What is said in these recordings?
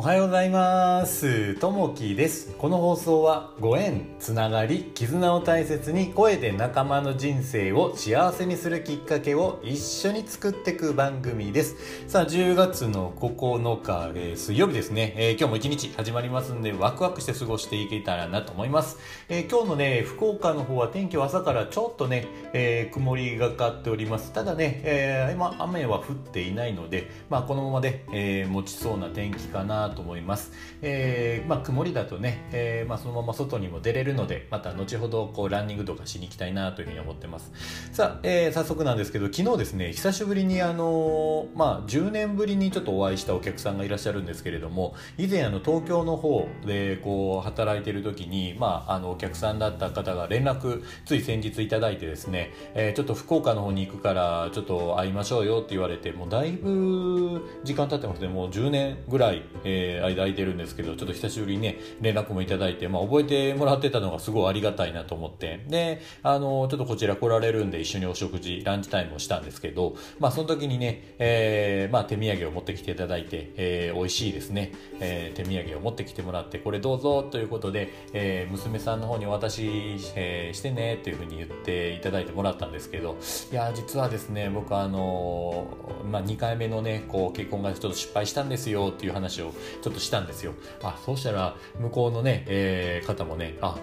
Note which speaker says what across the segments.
Speaker 1: おはようございます。ともきです。この放送はご縁つながり絆を大切に声で仲間の人生を幸せにするきっかけを一緒に作っていく番組です。さあ10月の9日、えー、水曜日ですね、えー、今日も一日始まりますんでワクワクして過ごしていけたらなと思います、えー、今日のね福岡の方は天気は朝からちょっとね、え曇りがかっております。ただね、え今雨は降っていないのでまあこのままで、え持ちそうな天気かなと思います。えー、まあ、曇りだとね、えー、まあ、そのまま外にも出れるので、また後ほどこうランニングとかしに行きたいなというふうに思ってます。さあ、えー、早速なんですけど、昨日ですね、久しぶりにあのまあ、10年ぶりにちょっとお会いしたお客さんがいらっしゃるんですけれども、以前あの東京の方でこう働いてる時に、まあ、あのお客さんだった方が連絡つい先日いただいてですね、え、ちょっと福岡の方に行くからちょっと会いましょうよって言われてもうだいぶ時間経ってますねもう10年ぐらい、え、間空いてるんですけどちょっと久しぶりにね連絡もいただいて、まあ、覚えてもらってたのがすごいありがたいなと思って。であのちょっとこちら来られるんで一緒にお食事ランチタイムをしたんですけど、まあ、その時にね、えーまあ、手土産を持ってきていただいて、えー、美味しいですね、えー、手土産を持ってきてもらってこれどうぞということで、えー、娘さんの方にお渡し、えー、してねというふうに言っていただいてもらったんですけどいや実はですね僕あのまあ、2回目のねこう結婚がちょっと失敗したんですよっていう話をちょっとしたんですよ。あ、そうしたら、向こうのね、えー、方もね、あ、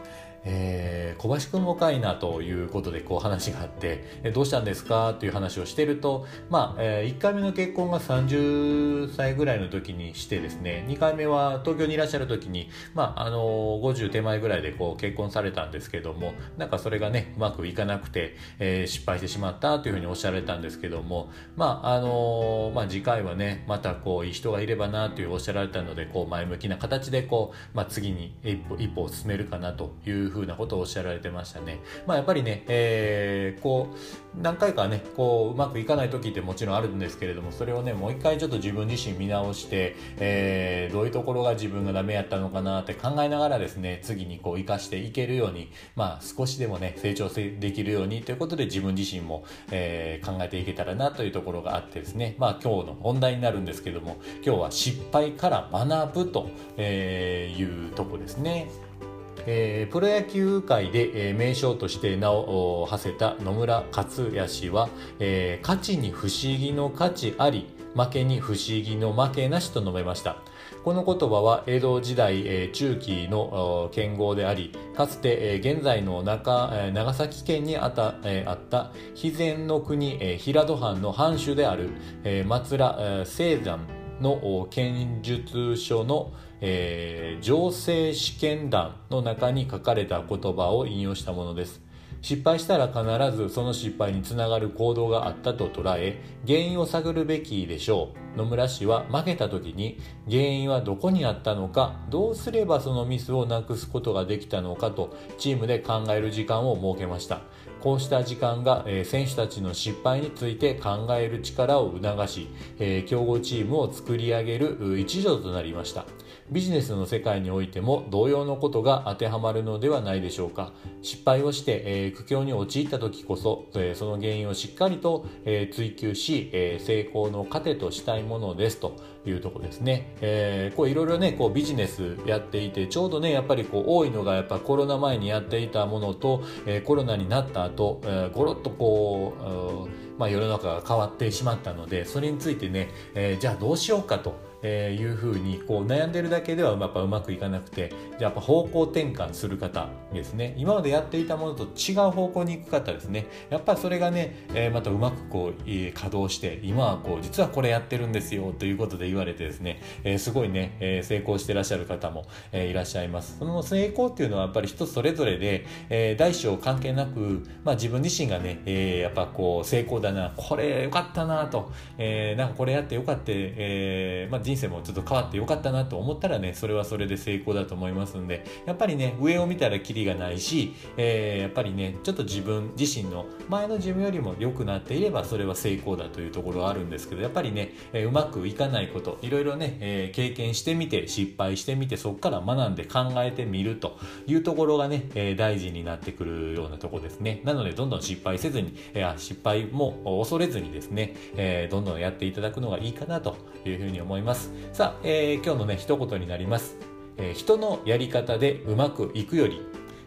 Speaker 1: えー、小林くんもかいなということでこう話があって、えどうしたんですか？という話をしてると、まあ、えー、1回目の結婚が30歳ぐらいの時にしてですね、2回目は東京にいらっしゃる時に、まあ、あのー、50手前ぐらいでこう結婚されたんですけども、なんかそれがね、うまくいかなくて、えー、失敗してしまったというふうにおっしゃられたんですけども、まあ、あの、まあ、次回はね、またこう、いい人がいればなというおっしゃられたので、こう、前向きな形でこう、まあ、次に一歩、一歩を進めるかなというふうふうなことをおっしゃられてましたね。まあやっぱりね、えー、こう、何回かね、こう、うまくいかない時ってもちろんあるんですけれども、それをね、もう一回ちょっと自分自身見直して、えー、どういうところが自分がダメやったのかなって考えながらですね、次にこう活かしていけるように、まあ少しでもね、成長できるようにということで自分自身も、えー、考えていけたらなというところがあってですね、まあ今日の本題になるんですけども、今日は失敗から学ぶというとこですね。えー、プロ野球界で、えー、名将として名を馳せた野村克也氏は、えー、勝ちに不思議の価値あり負けに不思議の負けなしと述べました。この言葉は江戸時代、中期の剣豪でありかつて、現在の中、長崎県にあった,、肥前の国、平戸藩の藩主である、松浦、えー、清山の剣術書のえー、情勢試験団の中に書かれた言葉を引用したものです。失敗したら必ずその失敗につながる行動があったと捉え、原因を探るべきでしょう。野村氏は負けた時に原因はどこにあったのか、どうすればそのミスをなくすことができたのかとチームで考える時間を設けました。こうした時間が、え、選手たちの失敗について考える力を促し、えー、強豪チームを作り上げる一助となりました。ビジネスの世界においても同様のことが当てはまるのではないでしょうか。失敗をして、え、苦境に陥った時こそ、え、その原因をしっかりと、え、追求し、え、成功の糧としたいものですというとこですね。えー、こういろいろね、こうビジネスやっていて、ちょうどね、やっぱりこう多いのがやっぱコロナ前にやっていたものと、え、コロナになった後、えー、ごろっとこう、まあ、世の中が変わってしまったので、それについてね、えー、じゃあどうしようかと。えー、いうふうにこう悩んでるだけではやっぱうまくいかなくてじゃあやっぱ方向転換する方ですね。今までやっていたものと違う方向に行く方ですね。やっぱりそれがね、えー、またうまくこう、稼働して今はこう実はこれやってるんですよということで言われてですね、えー、すごいね、え成功してらっしゃる方も、えいらっしゃいます。その成功っていうのはやっぱり人それぞれで、え大小関係なく、まあ、自分自身がね、えやっぱこう成功だなこれよかったなと、えなんかこれやってよかった、えまあ、人生もちょっと変わってよかったなと思ったらね、それはそれで成功だと思いますんで、やっぱりね、上を見たらキリがないし、えー、やっぱりね、ちょっと自分自身の前の自分よりも良くなっていれば、それは成功だというところがあるんですけど、やっぱりね、えー、うまくいかないこと、いろいろね、えー、経験してみて、失敗してみて、そこから学んで考えてみるというところがね、え大事になってくるようなとこですね。なので、どんどん失敗せずに、え失敗も恐れずにですね、えどんどんやっていただくのがいいかなというふうに思います。ます。さあ、えー、今日のね一言になります、えー、人のやり方でうまくいくより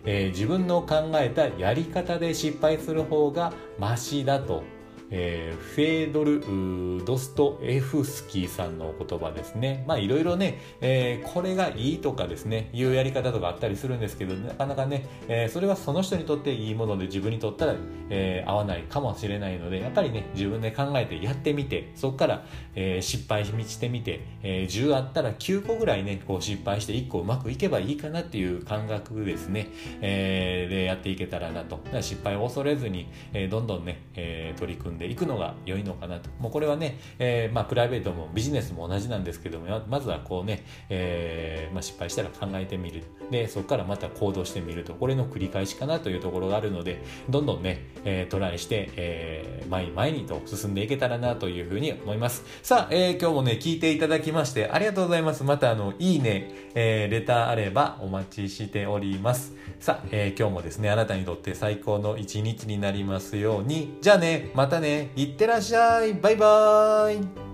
Speaker 1: えー、自分の考えたやり方で失敗する方がマシだとえー、フェードル・ドストエフスキーさんのお言葉ですね。まあいろいろね、えー、これがいいとかですね、いうやり方とかあったりするんですけど、なかなかね、えー、それはその人にとっていいもので自分にとったら、え合わないかもしれないので、やっぱりね、自分で考えてやってみて、そこから、え失敗してみて、え10あったら9個ぐらいね、こう失敗して1個うまくいけばいいかなっていう感覚ですね、えでやっていけたらなと。失敗を恐れずに、えどんどんね、え取り組んででいくのが良いのかなと。もうこれはね、えー、まあプライベートもビジネスも同じなんですけども、まずはこうね、えー、まあ、失敗したら考えてみる。で、そこからまた行動してみると。これの繰り返しかなというところがあるので、どんどんね、えー、トライして、え前に前にと進んでいけたらなというふうに思います。さあ、え今日もね、聞いていただきましてありがとうございます。またあの、いいね、えレターあればお待ちしております。さあ、え今日もですね、あなたにとって最高の一日になりますように。じゃあね、またねね。いってらっしゃいバイバーイ